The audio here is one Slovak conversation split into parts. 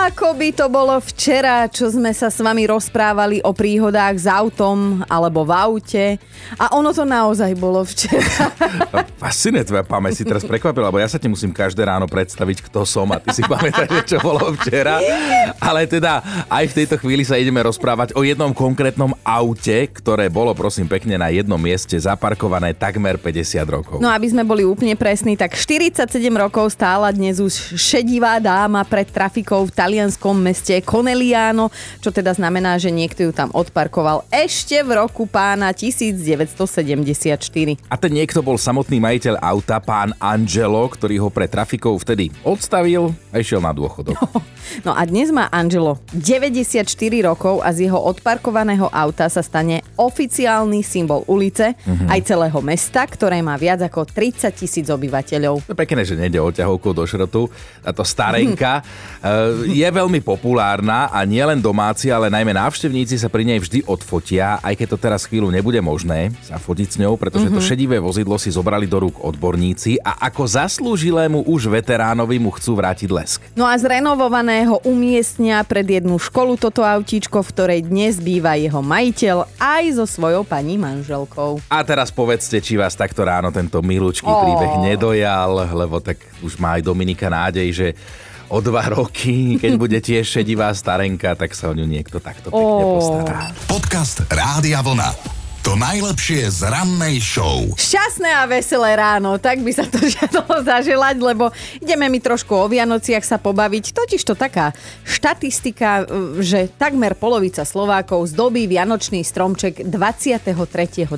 Ako by to bolo včera, čo sme sa s vami rozprávali o príhodách s autom alebo v aute. A ono to naozaj bolo včera. Fascinuje tvoja pamäť, si teraz prekvapila, lebo ja sa ti musím každé ráno predstaviť, kto som a ty si pamätáš, čo bolo včera. Ale teda aj v tejto chvíli sa ideme rozprávať o jednom konkrétnom aute, ktoré bolo prosím pekne na jednom mieste zaparkované takmer 50 rokov. No aby sme boli úplne presní, tak 47 rokov stála dnes už šedivá dáma pred trafikou v talianskom meste Coneliano, čo teda znamená, že niekto ju tam odparkoval ešte v roku pána 1974. A ten niekto bol samotný majiteľ auta, pán Angelo, ktorý ho pre trafikou vtedy odstavil a išiel na dôchodok. No, no a dnes má Angelo 94 rokov a z jeho odparkovaného auta sa stane oficiálny symbol ulice, mm-hmm. aj celého mesta, ktoré má viac ako 30 tisíc obyvateľov. To je pekné, že nejde o ťahovku do šrotu, táto starenka. Mm. je veľmi populárna a nielen domáci, ale najmä návštevníci sa pri nej vždy odfotia, aj keď to teraz chvíľu nebude možné sa fotiť s ňou, pretože mm-hmm. to mhm. šedivé vozidlo si zobrali do rúk odborníci a ako zaslúžilému už veteránovi mu chcú vrátiť lesk. No a z renovovaného umiestnia pred jednu školu toto autíčko, v ktorej dnes býva jeho majiteľ aj so svojou pani manželkou. A teraz povedzte, či vás takto ráno tento milúčký oh. príbeh nedojal, lebo tak už má aj Dominika nádej, že o dva roky, keď bude tiež šedivá starenka, tak sa o ňu niekto takto pekne postará. Podcast Rádia Vlna. To najlepšie z rannej show. Šťastné a veselé ráno, tak by sa to žiadalo zaželať, lebo ideme mi trošku o Vianociach sa pobaviť. Totiž to taká štatistika, že takmer polovica Slovákov zdobí Vianočný stromček 23.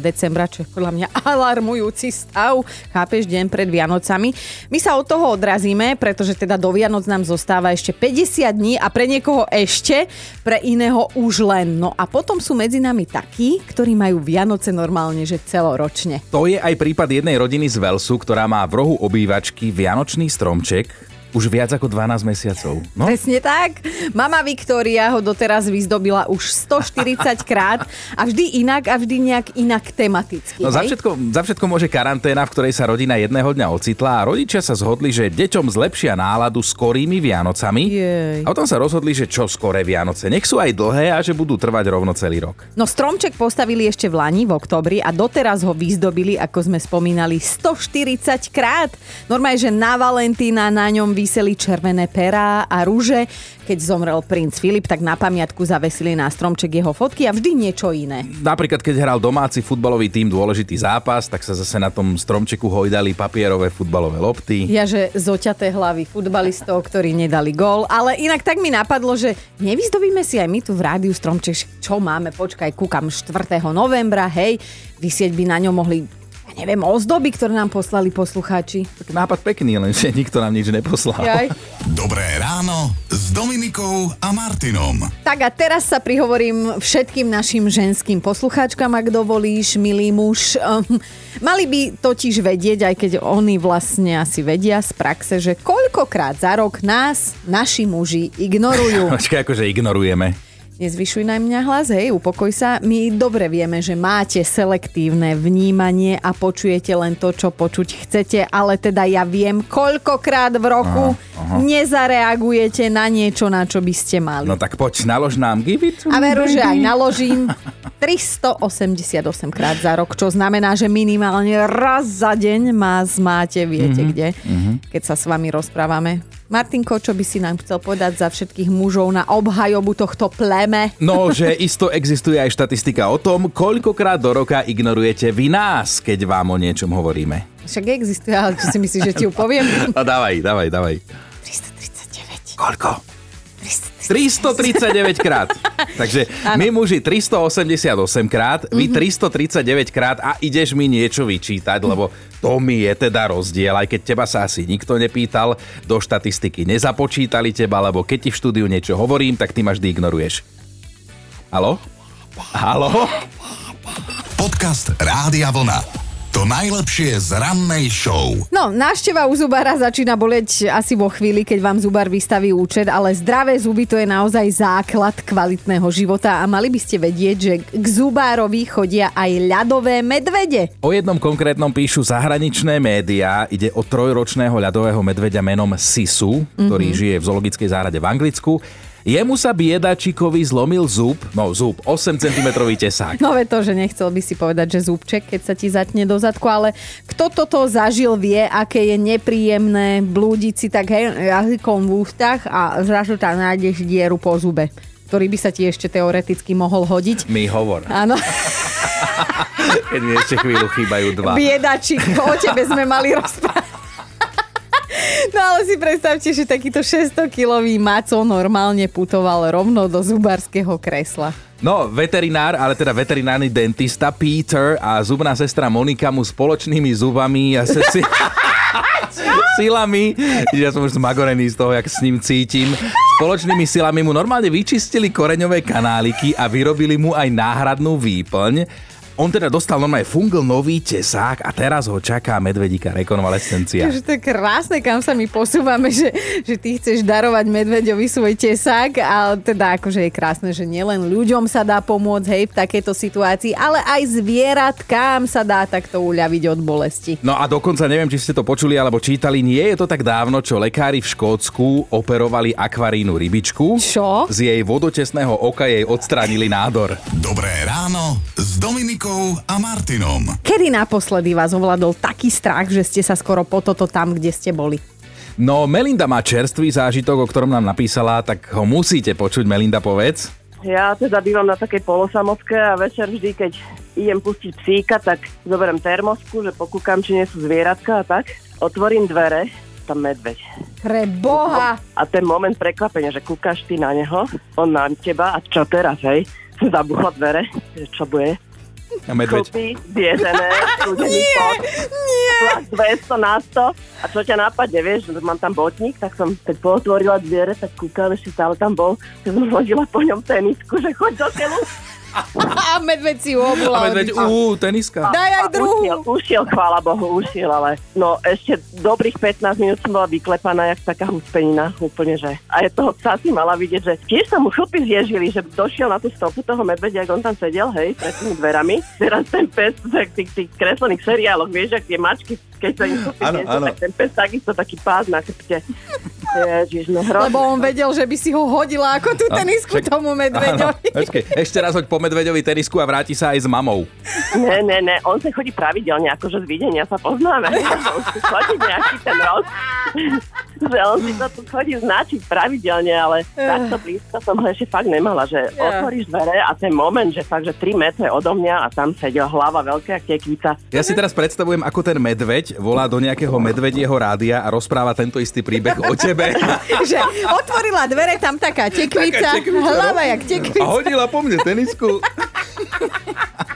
decembra, čo je podľa mňa alarmujúci stav. Chápeš, deň pred Vianocami. My sa od toho odrazíme, pretože teda do Vianoc nám zostáva ešte 50 dní a pre niekoho ešte, pre iného už len. No a potom sú medzi nami takí, ktorí majú Vianoce normálne, že celoročne. To je aj prípad jednej rodiny z Velsu, ktorá má v rohu obývačky Vianočný stromček, už viac ako 12 mesiacov. No? Presne tak. Mama Viktória ho doteraz vyzdobila už 140 krát a vždy inak a vždy nejak inak tematicky. No za všetko, za všetko môže karanténa, v ktorej sa rodina jedného dňa ocitla a rodičia sa zhodli, že deťom zlepšia náladu skorými Vianocami. Jej. A potom sa rozhodli, že čo skoré Vianoce. Nech sú aj dlhé a že budú trvať rovno celý rok. No stromček postavili ešte v Lani v oktobri a doteraz ho vyzdobili, ako sme spomínali, 140 krát. Normálne, že na Valentína na ňom vyseli červené perá a rúže. Keď zomrel princ Filip, tak na pamiatku zavesili na stromček jeho fotky a vždy niečo iné. Napríklad, keď hral domáci futbalový tým dôležitý zápas, tak sa zase na tom stromčeku hojdali papierové futbalové lopty. Ja, že zoťaté hlavy futbalistov, ktorí nedali gól, ale inak tak mi napadlo, že nevyzdobíme si aj my tu v rádiu stromček, čo máme, počkaj, kúkam 4. novembra, hej, vysieť by na ňom mohli neviem, ozdoby, ktoré nám poslali poslucháči. Tak nápad pekný, len že nikto nám nič neposlal. Jaj. Dobré ráno s Dominikou a Martinom. Tak a teraz sa prihovorím všetkým našim ženským poslucháčkam, ak dovolíš, milý muž. Um, mali by totiž vedieť, aj keď oni vlastne asi vedia z praxe, že koľkokrát za rok nás naši muži ignorujú. Počkaj, akože ignorujeme. Nezvyšuj na mňa hlas, hej, upokoj sa. My dobre vieme, že máte selektívne vnímanie a počujete len to, čo počuť chcete, ale teda ja viem, koľkokrát v roku aha, aha. nezareagujete na niečo, na čo by ste mali. No tak poď, nalož nám, give it A veru, že aj naložím 388 krát za rok, čo znamená, že minimálne raz za deň ma zmáte, viete mm-hmm, kde, mm-hmm. keď sa s vami rozprávame. Martinko, čo by si nám chcel povedať za všetkých mužov na obhajobu tohto pleme? No, že isto existuje aj štatistika o tom, koľkokrát do roka ignorujete vy nás, keď vám o niečom hovoríme. Však existuje, ale čo si myslíš, že ti ju poviem? No dávaj, dávaj, dávaj. 339. Koľko? 339 krát. Takže ano. my muži 388 krát, vy mm-hmm. 339 krát a ideš mi niečo vyčítať, lebo to mi je teda rozdiel, aj keď teba sa asi nikto nepýtal, do štatistiky nezapočítali teba, lebo keď ti v štúdiu niečo hovorím, tak ty ma vždy ignoruješ. Halo? Halo? Podcast Rádia Vlna. To najlepšie z rannej show. No, návšteva u zubára začína boleť asi vo chvíli, keď vám zubár vystaví účet, ale zdravé zuby to je naozaj základ kvalitného života a mali by ste vedieť, že k zubárovi chodia aj ľadové medvede. O jednom konkrétnom píšu zahraničné médiá. Ide o trojročného ľadového medveďa menom Sisu, ktorý mm-hmm. žije v zoologickej záhrade v Anglicku. Jemu sa biedačikovi zlomil zub, no zub, 8 cm tesák. No ve to, že nechcel by si povedať, že zúbček, keď sa ti zatne do zadku, ale kto toto zažil vie, aké je nepríjemné blúdiť si tak hej, jazykom v ústach a zrazu tam nájdeš dieru po zube ktorý by sa ti ešte teoreticky mohol hodiť. Mi hovor. Áno. Keď mi ešte chvíľu chýbajú dva. Biedačik, o tebe sme mali rozprávať. No ale si predstavte, že takýto 600-kilový maco normálne putoval rovno do zubárskeho kresla. No, veterinár, ale teda veterinárny dentista Peter a zubná sestra Monika mu spoločnými zubami a se si... silami, ja som už zmagorený z toho, jak s ním cítim, spoločnými silami mu normálne vyčistili koreňové kanáliky a vyrobili mu aj náhradnú výplň on teda dostal normálne fungl nový tesák a teraz ho čaká medvedíka rekonvalescencia. Takže to je krásne, kam sa my posúvame, že, že ty chceš darovať medveďovi svoj tesák a teda akože je krásne, že nielen ľuďom sa dá pomôcť hej v takejto situácii, ale aj zvieratkám sa dá takto uľaviť od bolesti. No a dokonca neviem, či ste to počuli alebo čítali, nie je to tak dávno, čo lekári v Škótsku operovali akvarínu rybičku. Čo? Z jej vodotesného oka jej odstránili nádor. Dobré ráno s Dominikou Dominikou a Martinom. Kedy naposledy vás ovládol taký strach, že ste sa skoro po toto tam, kde ste boli? No, Melinda má čerstvý zážitok, o ktorom nám napísala, tak ho musíte počuť, Melinda, povedz. Ja teda bývam na takej polosamotke a večer vždy, keď idem pustiť psíka, tak zoberiem termosku, že pokúkam, či nie sú zvieratka a tak. Otvorím dvere, tam medveď. Pre boha! A ten moment prekvapenia, že kúkaš ty na neho, on na teba a čo teraz, hej? Zabuchla dvere, že čo bude? A medveď. Chlpy, zjedené, Nie, nie. 200 na 100. A čo ťa napadne, vieš, že mám tam botník, tak som keď pootvorila dviere, tak kúkal, ešte stále tam bol, že som hodila po ňom tenisku, že choď do keľu. A medveď si ju obula. A medveď, ú, teniska. Daj aj druhú. Ušiel, ušiel, chvála Bohu, ušiel, ale no ešte dobrých 15 minút som bola vyklepaná, jak taká huspenina, úplne, že. A je toho psa si mala vidieť, že tiež sa mu chlpy zježili, že došiel na tú stopu toho medvedia, ak on tam sedel, hej, pred tými dverami. Teraz ten pes, tak tých, tých kreslených seriáloch, vieš, ak tie mačky, keď sa im chlpy tak ten pes takisto taký pás na chrbte. Ježiš, no hrozné. Lebo on vedel, že by si ho hodila ako tú No, tenisku však- tomu Áno, medveďovi. počkej, ešte raz hoď po medveďovi tenisku a vráti sa aj s mamou. Ne, ne, ne, on sa chodí pravidelne, akože z videnia sa poznáme. Chodí nejaký ten rok, že on si to tu chodí značiť pravidelne, ale takto blízko som ho ešte fakt nemala, že Ja. otvoríš dvere a ten moment, že fakt, že 3 metre odo mňa a tam sedel hlava veľká tekvica. Ja si teraz predstavujem, ako ten medveď volá do nejakého medvedieho rádia a rozpráva tento istý príbeh o tebe. že otvorila dvere, tam taká tekvica, Taká tekvica, hlava no. jak tekvica. A hodila po mne tenisku.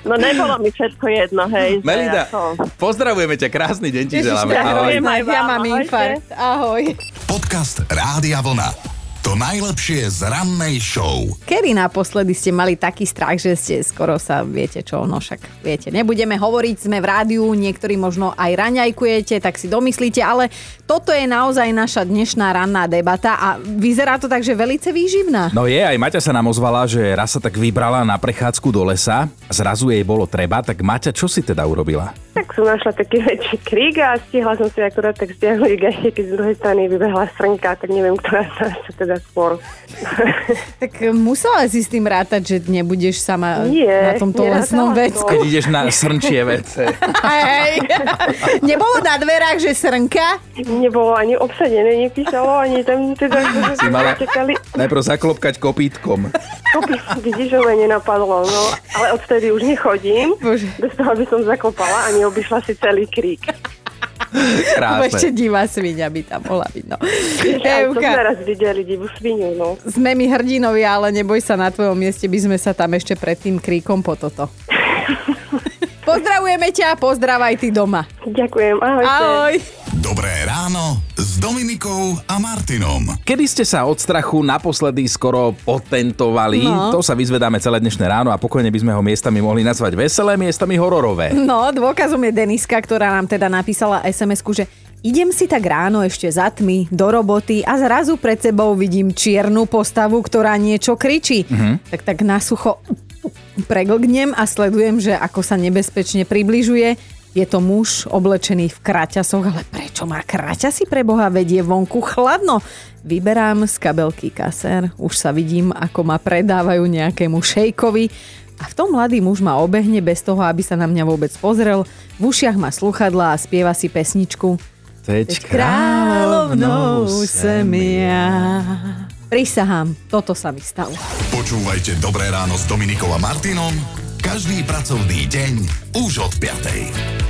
No nebolo mi všetko jedno, hej. Melinda, ako- pozdravujeme ťa, krásny deň ti želáme. Ahoj. ja mám ahojte. infarkt. Ahoj. Podcast Rádia Vlna. To najlepšie z rannej show. Kedy naposledy ste mali taký strach, že ste skoro sa viete čo, no však viete, nebudeme hovoriť, sme v rádiu, niektorí možno aj raňajkujete, tak si domyslíte, ale toto je naozaj naša dnešná ranná debata a vyzerá to tak, že velice výživná. No je, aj Maťa sa nám ozvala, že raz sa tak vybrala na prechádzku do lesa, zrazu jej bolo treba, tak Maťa, čo si teda urobila? Tak som našla taký väčší krík a stihla som si akurát tak stiahnuť gajky, keď z druhej strany vybehla srnka, tak neviem, ktorá sa teda skôr. Tak e, musela si s tým rátať, že nebudeš sama Nie, na tomto lesnom vecku. Keď ideš na srnčie vece. Hej. Nebolo na dverách, že srnka? Nebolo ani obsadené, nepísalo, ani tam teda Si mala čakali. najprv zaklopkať kopítkom. Kopy, vidíš, že ma nenapadlo, no. Ale odtedy už nechodím, Bože. bez toho, aby som zakopala, ani obišla si celý krík. Lebo ešte Krásne. divá svinia by tam mohla byť. No. To sme Evka, raz videli divú svinu, no. sme my hrdinovia, ale neboj sa, na tvojom mieste by sme sa tam ešte pred tým kríkom po toto. Pozdravujeme ťa, pozdravaj ty doma. Ďakujem, ahojte. Ahoj. Dobré ráno s Dominikou a Martinom. Kedy ste sa od strachu naposledy skoro potentovali? No. To sa vyzvedáme celé dnešné ráno a pokojne by sme ho miestami mohli nazvať veselé, miestami hororové. No, dôkazom je Deniska, ktorá nám teda napísala SMS-ku, že idem si tak ráno ešte za tmy do roboty a zrazu pred sebou vidím čiernu postavu, ktorá niečo kričí. Tak tak na sucho preglgnem a sledujem, že ako sa nebezpečne približuje. Je to muž oblečený v kraťasoch, ale prečo má kraťasy pre Boha vedie vonku chladno? Vyberám z kabelky kaser, už sa vidím, ako ma predávajú nejakému šejkovi a v tom mladý muž ma obehne bez toho, aby sa na mňa vôbec pozrel. V ušiach má sluchadla a spieva si pesničku. Teď kráľovnou sem ja. Prisahám, toto sa mi stalo. Počúvajte Dobré ráno s Dominikou a Martinom každý pracovný deň už od 5.